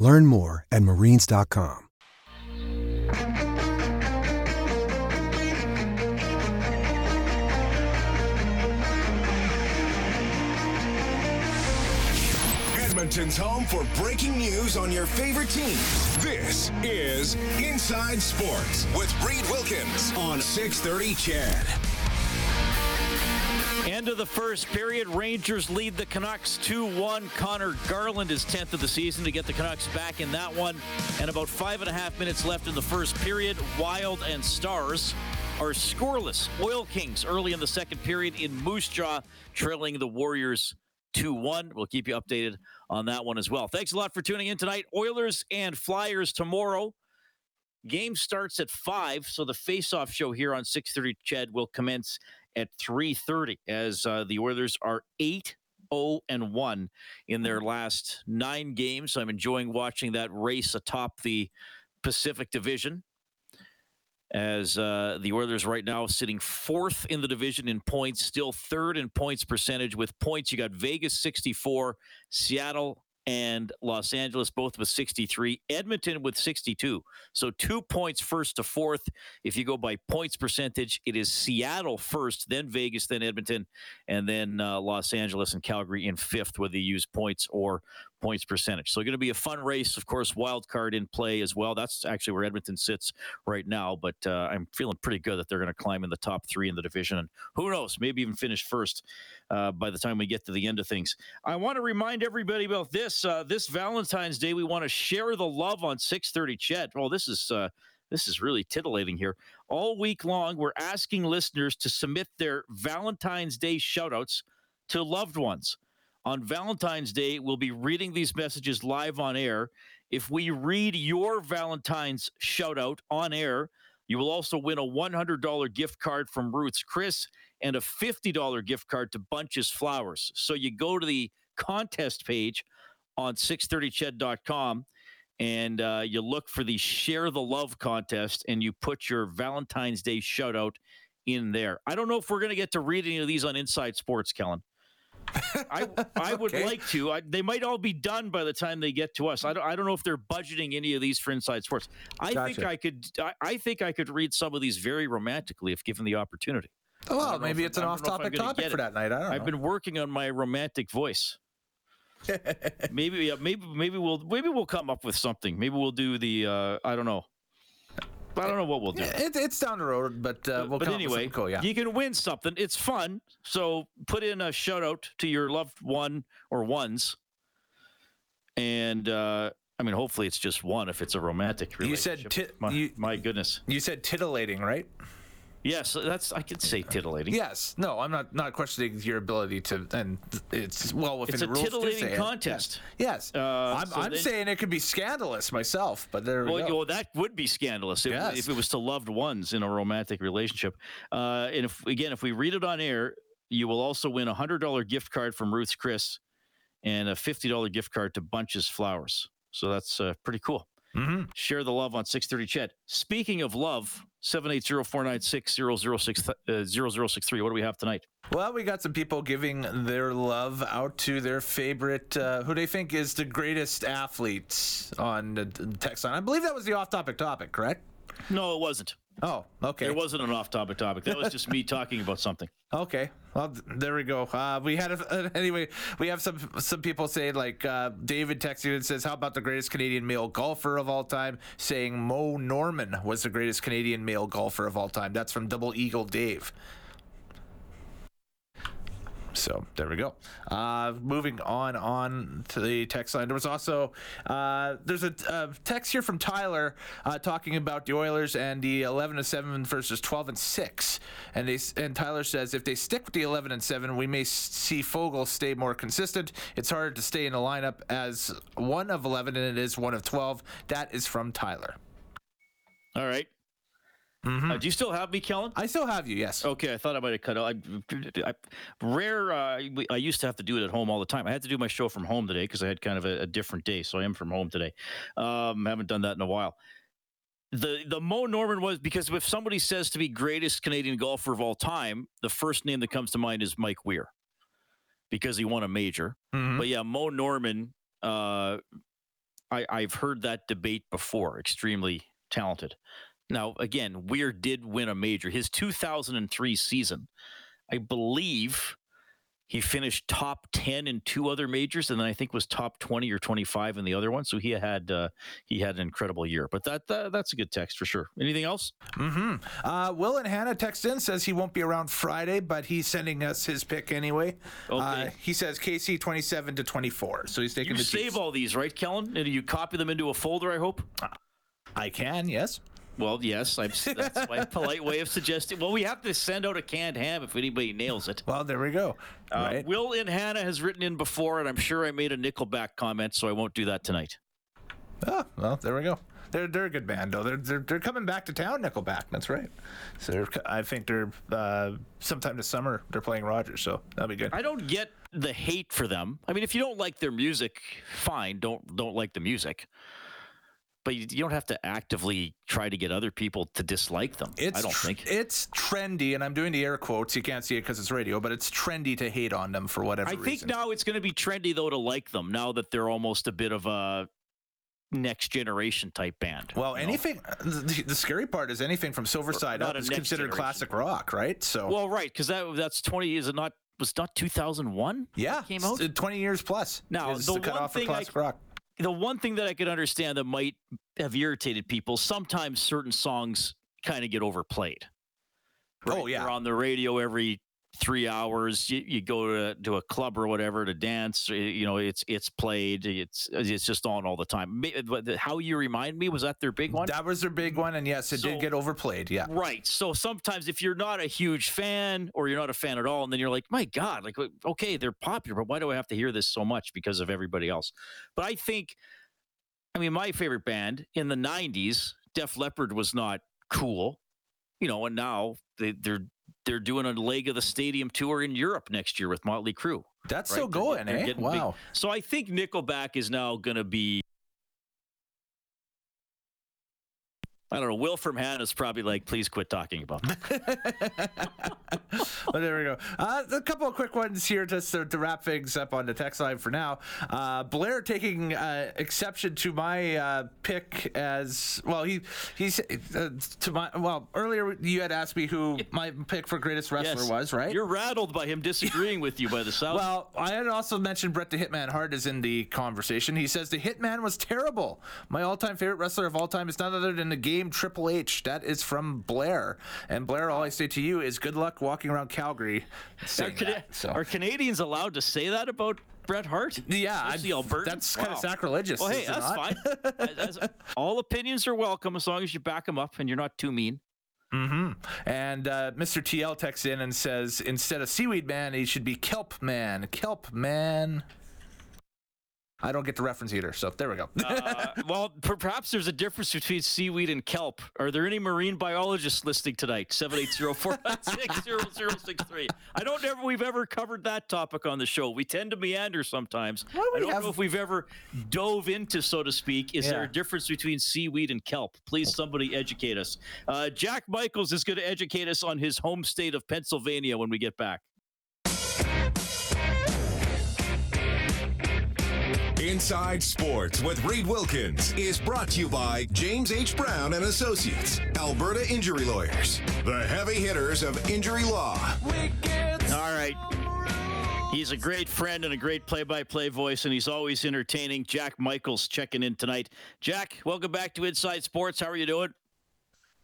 Learn more at marines.com. Edmonton's home for breaking news on your favorite teams. This is Inside Sports with Reed Wilkins on 630 Ched. End of the first period. Rangers lead the Canucks 2 1. Connor Garland is 10th of the season to get the Canucks back in that one. And about five and a half minutes left in the first period. Wild and Stars are scoreless. Oil Kings early in the second period in Moose Jaw, trailing the Warriors 2 1. We'll keep you updated on that one as well. Thanks a lot for tuning in tonight. Oilers and Flyers tomorrow. Game starts at 5, so the face-off show here on 6:30 Ched will commence at 3:30 as uh, the Oilers are 8 0 and 1 in their last 9 games. I'm enjoying watching that race atop the Pacific Division as uh, the Oilers right now sitting fourth in the division in points, still third in points percentage. With points, you got Vegas 64, Seattle and Los Angeles both with 63, Edmonton with 62. So two points first to fourth. If you go by points percentage, it is Seattle first, then Vegas, then Edmonton, and then uh, Los Angeles and Calgary in fifth, whether you use points or points percentage. So going to be a fun race, of course. Wild card in play as well. That's actually where Edmonton sits right now. But uh, I'm feeling pretty good that they're going to climb in the top three in the division, and who knows, maybe even finish first uh, by the time we get to the end of things. I want to remind everybody about this. Uh, this Valentine's Day, we want to share the love on 6:30. Ched. Well, this is. Uh, this is really titillating here. All week long, we're asking listeners to submit their Valentine's Day shoutouts to loved ones on Valentine's Day, we'll be reading these messages live on air. If we read your Valentine's shout out on air, you will also win a $100 gift card from Ruth's Chris and a $50 gift card to Bunches Flowers. So you go to the contest page on 630ched.com and uh, you look for the Share the Love contest and you put your Valentine's Day shout out in there. I don't know if we're going to get to read any of these on Inside Sports, Kellen. I I would Okay. like to. I, they might all be done by the time they get to us. I don't. I don't know if they're budgeting any of these for Inside Sports. I think I could. I, I think I could read some of these very romantically if given the opportunity. Oh, well, maybe it's an I don't know if I'm off-topic topic for that night. I don't know. I've know. been working on my romantic voice. maybe yeah, maybe maybe we'll maybe we'll come up with something. Maybe we'll do the. Uh, I don't know. I don't know what we'll do. Yeah, it, it's down the road, but uh, we'll but come up with anyway, cool, yeah. you can win something. It's fun. So put in a shout out to your loved one or ones. And uh, I mean, hopefully it's just one if it's a romantic You said relationship. my, you- my goodness. You said titillating, right? Yes, that's I could say titillating. Yes. No, I'm not not questioning your ability to, and it's well within It's a the rules to titillating say it. contest. Yes. Uh, I'm, so I'm saying it could be scandalous myself, but there we Well, go. well, that would be scandalous if, Yes. if it was to loved ones in a romantic relationship. Uh, and if again, if we read it on air, you will also win a hundred dollar gift card from Ruth's Chris and a fifty dollar gift card to Bunches Flowers. So that's uh, pretty cool. Mhm. Share the love on 630 Ched. Speaking of love, 780-496-0063. uh, What do we have tonight? Well, we got some people giving their love out to their favorite, uh, who they think is the greatest athlete on the the text line. I believe that was the off-topic topic, correct? No, it wasn't. Oh, okay. It wasn't an off-topic topic. That was just me talking about something. Okay. Well, there we go. Uh, we had a, anyway. We have some some people saying like uh, David texting and says, "How about the greatest Canadian male golfer of all time?" Saying Moe Norman was the greatest Canadian male golfer of all time. That's from Double Eagle Dave. So there we go. Uh, moving on on to the text line. There was also uh, there's a, a, text here from Tyler uh, talking about the Oilers and the 11 and 7 versus 12 and 6. And they and Tyler says if they stick with the 11 and 7, we may see Foegele stay more consistent. It's harder to stay in the lineup as one of 11 and it is one of 12. That is from Tyler. All right. Mm-hmm. Uh, do you still have me, Kellen? I still have you. Yes. Okay, I thought I might have cut out. I, I, rare. Uh, I used to have to do it at home all the time. I had to do my show from home today because I had kind of a, a, different day, so I am from home today. Um, haven't done that in a while. The the Moe Norman was because if somebody says to be greatest Canadian golfer of all time, the first name that comes to mind is Mike Weir because he won a major. Mm-hmm. But yeah, Moe Norman. Uh, I, I've heard that debate before. Extremely talented. Now, again, Weir did win a major. His 2003 season, I believe he finished top 10 in two other majors and then I think was top 20 or 25 in the other one. So he had uh, he had an incredible year. But that, that that's a good text for sure. Anything else? Mhm. Uh, Will and Hanna text in says he won't be around Friday, but he's sending us his pick anyway. Okay. Uh, he says KC 27 to 24. So he's taking you the save Chiefs. all these, right, Kellen? And you copy them into a folder, I hope? I can, yes. Well, yes, I'm, that's my polite way of suggesting. Well, we have to send out a canned ham if anybody nails it. Well, there we go. Uh, right. Will in Hanna has written in before, and I'm sure I made a Nickelback comment, so I won't do that tonight. Oh, well, there we go. They're they're a good band though. They're they're, they're coming back to town. Nickelback. That's right. So I think they're uh, sometime this summer they're playing Rogers. So that'll be good. I don't get the hate for them. I mean, if you don't like their music, fine. Don't don't like the music but you, don't have to actively try to get other people to dislike them. It's I don't tr- think it's trendy, and I'm doing the air quotes. You can't see it because it's radio, but it's trendy to hate on them for whatever. I reason. think now it's going to be trendy though to like them now that they're almost a bit of a next generation type band. Well, anything. The, the, scary part is anything from Silver Side Up is considered generation. classic rock, right? So well, right, because that that's twenty. Is it not? Was not 2001? Yeah, came out 20 years plus. Now the, the one thing I, rock the one thing that I could understand that might have irritated people, sometimes certain songs kind of get overplayed. Oh, right? Oh yeah, They're on the radio every three hours. You, you go to, to a club or whatever to dance. You know, it's it's played. It's it's just on all the time. Uh, How you remind me was that their big one? That was their big one, and yes, it so, did get overplayed. Yeah, right. So sometimes if you're not a huge fan or you're not a fan at all, and then you're like, my God, like okay, they're popular, but why do I have to hear this so much because of everybody else? But I think, I mean, my favorite band in the '90s, Def Leppard, was not cool. You know, and now they, they're they're doing a leg of the stadium tour in Europe next year with Motley Crue. That's right? still going, they're, eh? Wow. Big. So I think Nickelback is now going to be I don't know. Will from Hanna's probably like, please quit talking about that. well, there we go. Uh, a couple of quick ones here just to, to, wrap things up on the text line for now. Uh, Blair taking uh, exception to my uh, pick as well. He he's uh, to my well earlier you had asked me who my pick for greatest wrestler yes. was, right? You're rattled by him disagreeing with you by the South. Well, I had also mentioned Bret the Hitman Hart is in the conversation. He says the Hitman was terrible. My all-time favorite wrestler of all time is none other than the game Triple H. That is from Blair. And Blair, all I say to you is good luck walking around Calgary. Are, that, so. are Canadians allowed to say that about Bret Hart? Yeah, that's wow. kind of sacrilegious. Well, hey, that's fine. all opinions are welcome as long as you back them up and you're not too mean. Mm-hmm. And uh, Mr. TL texts in and says instead of seaweed man, he should be kelp man. Kelp man. I don't get the reference either. So there we go. uh, well, perhaps there's a difference between seaweed and kelp. Are there any marine biologists listening tonight? 780-496-0063. I don't know if we've ever covered that topic on the show. We tend to meander sometimes. Well, we I don't have... know if we've ever dove into, so to speak. Is yeah. there a difference between seaweed and kelp? Please, somebody educate us. Uh, Jack Michaels is going to educate us on his home state of Pennsylvania when we get back. Inside Sports with Reed Wilkins is brought to you by James H. Brown and Associates, Alberta Injury Lawyers, the heavy hitters of injury law. All right. He's a great friend and a great play-by-play voice, and he's always entertaining. Jack Michaels checking in tonight. Jack, welcome back to Inside Sports. How are you doing?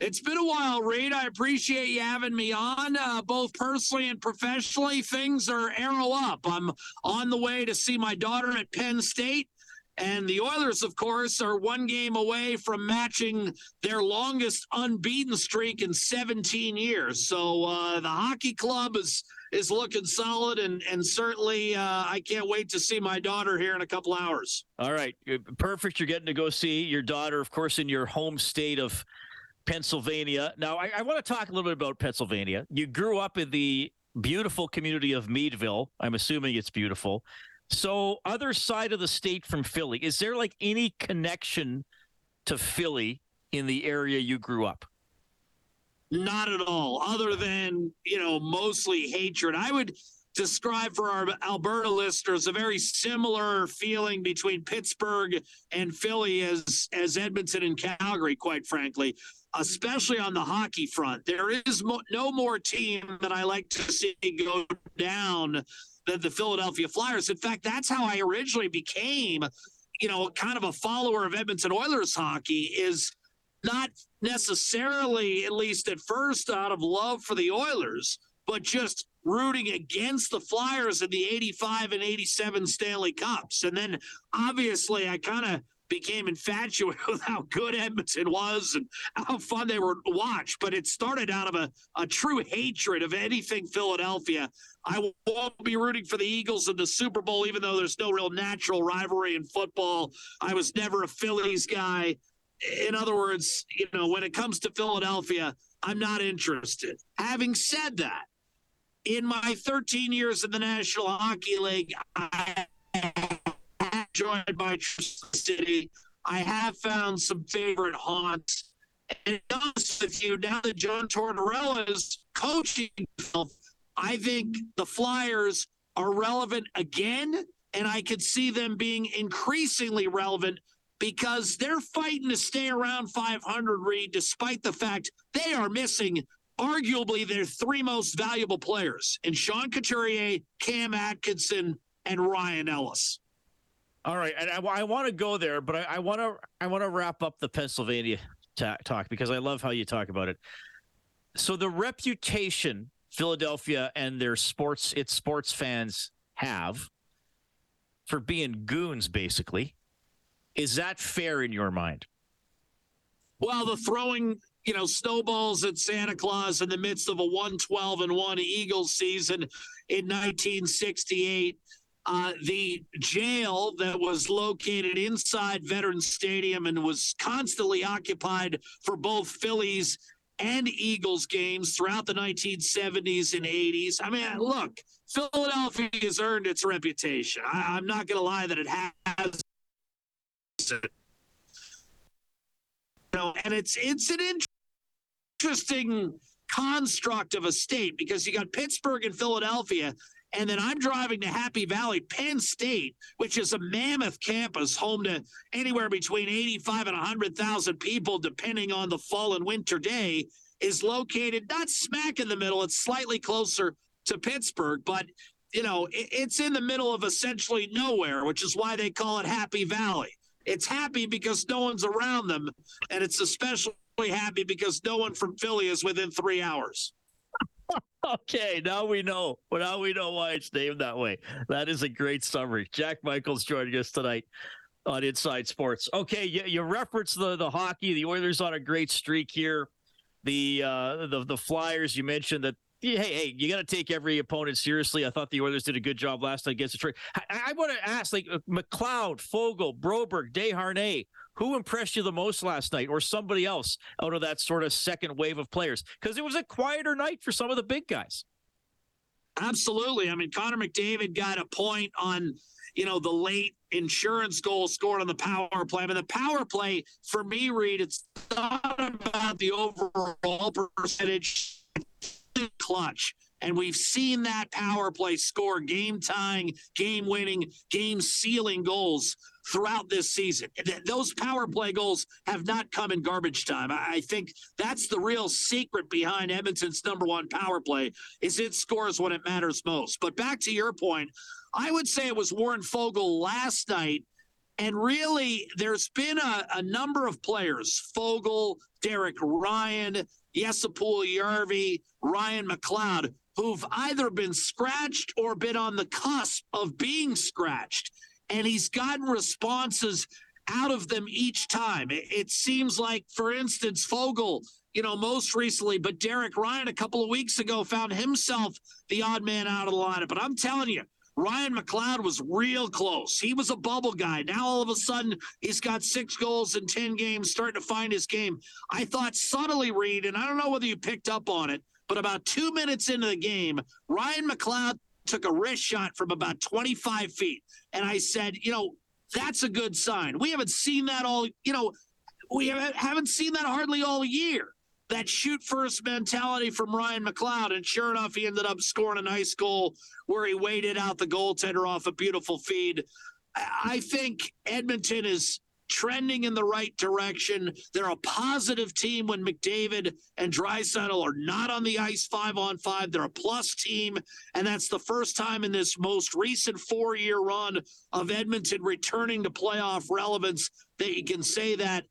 It's been a while, Reed. I appreciate you having me on, uh, both personally and professionally. Things are arrow up. I'm on the way to see my daughter at Penn State. And the Oilers, of course, are one game away from matching their longest unbeaten streak in 17 years. So uh, the hockey club is is looking solid, and and certainly uh, I can't wait to see my daughter here in a couple hours. All right, perfect. You're getting to go see your daughter, of course, in your home state of Pennsylvania. Now, I, I want to talk a little bit about Pennsylvania. You grew up in the beautiful community of Meadville. I'm assuming it's beautiful. So, other side of the state from Philly, is there like any connection to Philly in the area you grew up? Not at all, other than, you know, mostly hatred. I would describe for our Alberta listeners a very similar feeling between Pittsburgh and Philly as as Edmonton and Calgary, quite frankly especially on the hockey front. There is mo- no more team that I like to see go down than the Philadelphia Flyers. In fact, that's how I originally became, you know, kind of a follower of Edmonton Oilers hockey is not necessarily, at least at first, out of love for the Oilers, but just rooting against the Flyers in the 85 and 87 Stanley Cups. And then obviously I kind of became infatuated with how good Edmonton was and how fun they were to watch. But it started out of a, a true hatred of anything Philadelphia. I won't be rooting for the Eagles in the Super Bowl, even though there's no real natural rivalry in football. I was never a Phillies guy. In other words, you know, when it comes to Philadelphia, I'm not interested. Having said that, in my 13 years in the National Hockey League, I joined by Tristan City. I have found some favorite haunts. And honest with you, now that John Tortorella is coaching, I think the Flyers are relevant again, and I could see them being increasingly relevant because they're fighting to stay around 500, Reed, despite the fact they are missing arguably their three most valuable players in Sean Couturier, Cam Atkinson, and Ryan Ellis. All right, and I, I want to go there, but I want to I want to wrap up the Pennsylvania ta- talk because I love how you talk about it. So the reputation Philadelphia and their sports its sports fans have for being goons, basically, is that fair in your mind? Well, the throwing you know snowballs at Santa Claus in the midst of a 112 and one Eagles season in 1968 uh, the jail that was located inside Veterans Stadium and was constantly occupied for both Phillies and Eagles games throughout the 1970s and 80s. I mean, look, Philadelphia has earned its reputation. I, am not going to lie that it has. And it's it's an interesting construct of a state because you got Pittsburgh and Philadelphia and then I'm driving to Happy Valley, Penn State, which is a mammoth campus, home to anywhere between 85 and 100,000 people, depending on the fall and winter day, is located not smack in the middle. It's slightly closer to Pittsburgh, but you know, it's in the middle of essentially nowhere, which is why they call it Happy Valley. It's happy because no one's around them, and it's especially happy because no one from Philly is within three hours okay, now we know. Well, now we know why it's named that way. That is a great summary. Jack Michaels joining us tonight on Inside Sports. Okay, you, you referenced the the hockey. The Oilers on a great streak here. The uh, the the Flyers. You mentioned that. Hey, hey, you got to take every opponent seriously. I thought the Oilers did a good job last night against trade. I, I want to ask, like uh, McLeod, Foegele, Broberg, Desharnais, who impressed you the most last night, or somebody else out of that sort of second wave of players? Because it was a quieter night for some of the big guys. Absolutely. I mean, Connor McDavid got a point on, you know, the late insurance goal scored on the power play. I mean, the power play for me, Reed, it's not about the overall percentage clutch. And we've seen that power play score game tying, game winning, game sealing goals throughout this season. Those power play goals have not come in garbage time. I think that's the real secret behind Edmonton's number one power play is it scores when it matters most. But back to your point, I would say it was Warren Foegele last night And really, there's been a, a number of players, Foegele, Derek Ryan, Jesse-Pull Ryan McLeod, who've either been scratched or been on the cusp of being scratched. And he's gotten responses out of them each time. It, it seems like, for instance, Foegele, you know, most recently, but Derek Ryan a couple of weeks ago found himself the odd man out of the lineup. But I'm telling you, Ryan McLeod was real close. He was a bubble guy. Now all of a sudden he's got six goals in 10 games, starting to find his game. I thought subtly, Reed, and I don't know whether you picked up on it, but about two minutes into the game, Ryan McLeod took a wrist shot from about 25 feet. And I said, you know, that's a good sign. We haven't seen that all, you know, we haven't seen that hardly all year that shoot first mentality from Ryan McLeod. And sure enough, he ended up scoring a nice goal where he waited out the goaltender off a beautiful feed. I think Edmonton is trending in the right direction. They're a positive team when McDavid and Draisaitl are not on the ice five on five. They're a plus team, and that's the first time in this most recent four-year run of Edmonton returning to playoff relevance that you can say that.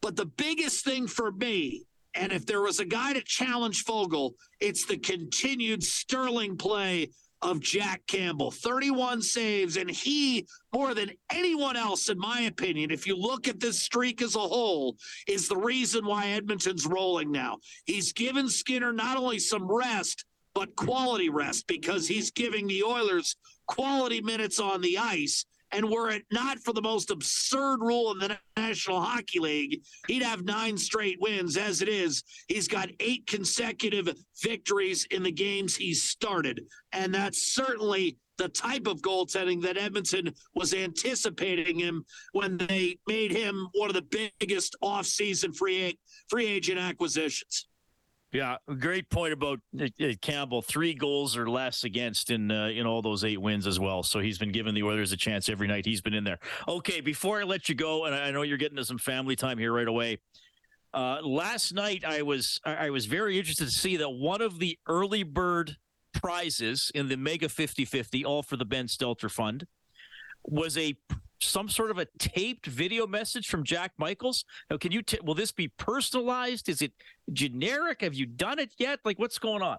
But the biggest thing for me and if there was a guy to challenge Foegele, it's the continued sterling play of Jack Campbell. 31 saves, and he, more than anyone else, in my opinion, if you look at this streak as a whole, is the reason why Edmonton's rolling now. He's given Skinner not only some rest, but quality rest because he's giving the Oilers quality minutes on the ice. And were it not for the most absurd rule in the National Hockey League, he'd have nine straight wins. As it is, he's got eight consecutive victories in the games he started. And that's certainly the type of goaltending that Edmonton was anticipating him when they made him one of the biggest offseason free free agent acquisitions. Yeah, great point about uh, uh, Campbell. Three goals or less against in uh, in all those eight wins as well. So he's been giving the Oilers a chance every night. He's been in there. Okay, before I let you go, and I know you're getting to some family time here right away. Uh, last night, I was I was very interested to see that one of the early bird prizes in the Mega 50-50, all for the Ben Stelter Fund, was a some sort of a taped video message from Jack Michaels? Now, can you? T- will this be personalized? Is it generic? Have you done it yet? Like, what's going on?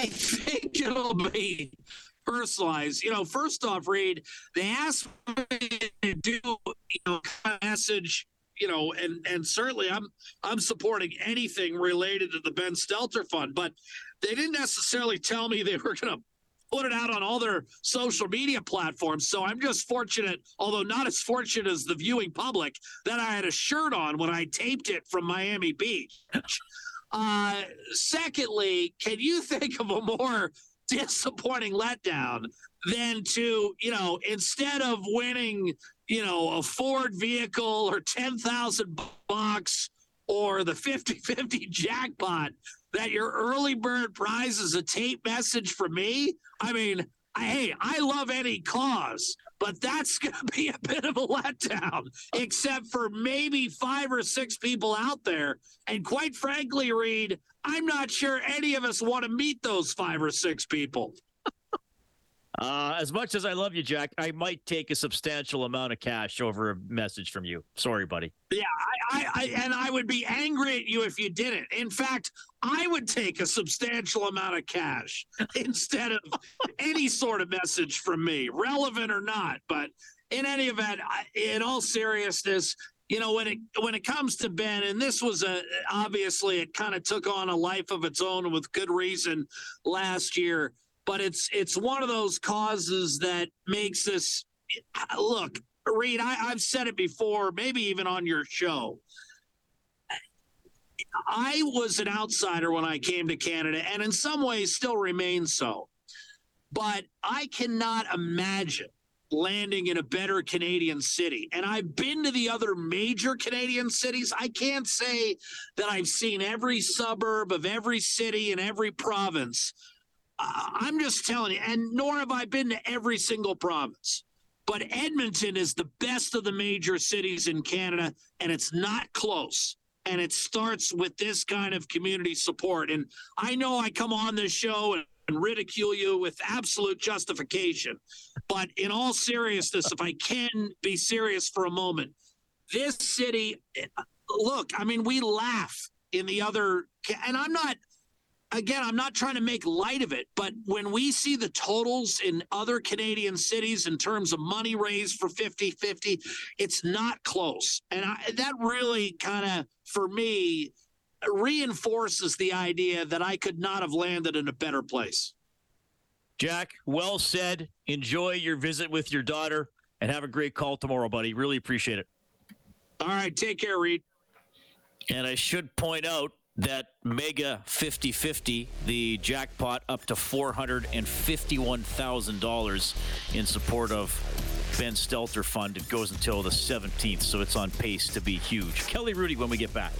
I, think it'll be personalized. You know, first off, Reed, they asked me to do you know a message. You know, and and certainly I'm I'm supporting anything related to the Ben Stelter Fund, but they didn't necessarily tell me they were going to put it out on all their social media platforms. So I'm just fortunate, although not as fortunate as the viewing public, that I had a shirt on when I taped it from Miami Beach. Uh, secondly, can you think of a more disappointing letdown than to, you know, instead of winning, you know, a Ford vehicle or 10,000 bucks or the 50 50 jackpot, that your early bird prize is a tape message from me? I mean, I, hey, I love any cause, but that's going to be a bit of a letdown, except for maybe five or six people out there. And quite frankly, Reed, I'm not sure any of us want to meet those five or six people. Uh, as much as I love you, Jack, I might take a substantial amount of cash over a message from you. Sorry, buddy. Yeah, I, I, I, and I would be angry at you if you didn't. In fact, I would take a substantial amount of cash instead of any sort of message from me, relevant or not. But in any event, in all seriousness, you know when it when it comes to Ben, and this was a obviously it kind of took on a life of its own with good reason last year but it's it's one of those causes that makes this look reed I, i've said it before maybe even on your show i was an outsider when i came to canada and in some ways still remain so but i cannot imagine landing in a better Canadian city. And I've been to the other major Canadian cities. I can't say that I've seen every suburb of every city in every province. I'm just telling you, and nor have I been to every single province. But Edmonton is the best of the major cities in Canada, and it's not close. And it starts with this kind of community support. And I know I come on this show and and ridicule you with absolute justification. But in all seriousness, if I can be serious for a moment, this city, eh, look, I mean, we laugh in the other, and I'm not, again, I'm not trying to make light of it, but when we see the totals in other Canadian cities in terms of money raised for 50 50, it's not close. And I, that really kind of, for me, reinforces the idea that I could not have landed in a better place. Jack, well said. Enjoy your visit with your daughter and have a great call tomorrow, buddy. Really appreciate it. All right. Take care, Reed. And I should point out that mega 50 50, the jackpot up to $451,000 in support of Ben Stelter Fund. It goes until the 17th, so it's on pace to be huge. Kelly Rudy when we get back.